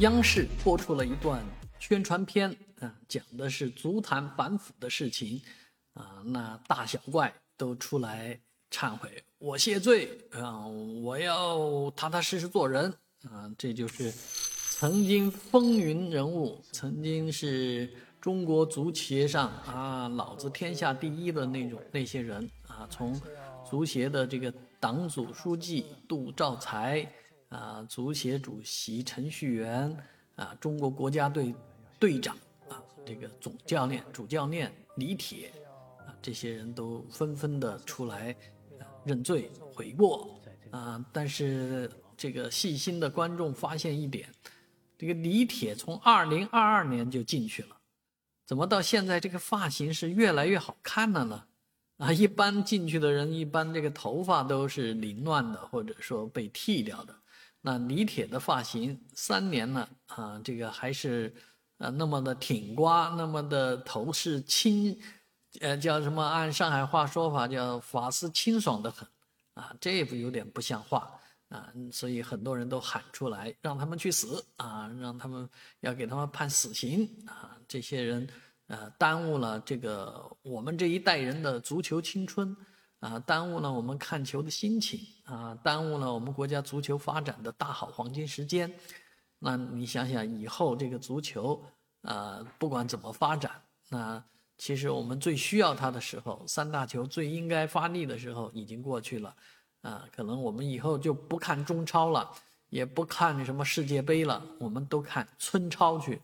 央视播出了一段宣传片啊，讲的是足坛反腐的事情啊，那大小怪都出来忏悔，我谢罪啊，我要踏踏实实做人啊，这就是曾经风云人物，曾经是中国足协上啊，老子天下第一的那种那些人啊，从足协的这个党组书记杜兆才。啊，足协主席程序员啊，中国国家队队长啊，这个总教练、主教练李铁啊，这些人都纷纷的出来认罪悔过啊。但是这个细心的观众发现一点，这个李铁从二零二二年就进去了，怎么到现在这个发型是越来越好看了呢？啊，一般进去的人，一般这个头发都是凌乱的，或者说被剃掉的。那李铁的发型三年了啊，这个还是呃那么的挺刮，那么的头是清，呃叫什么？按上海话说法叫发丝清爽的很啊，这不有点不像话啊？所以很多人都喊出来，让他们去死啊，让他们要给他们判死刑啊！这些人呃耽误了这个我们这一代人的足球青春。啊，耽误了我们看球的心情啊，耽误了我们国家足球发展的大好黄金时间。那你想想，以后这个足球啊，不管怎么发展，那其实我们最需要它的时候，三大球最应该发力的时候已经过去了。啊，可能我们以后就不看中超了，也不看什么世界杯了，我们都看村超去。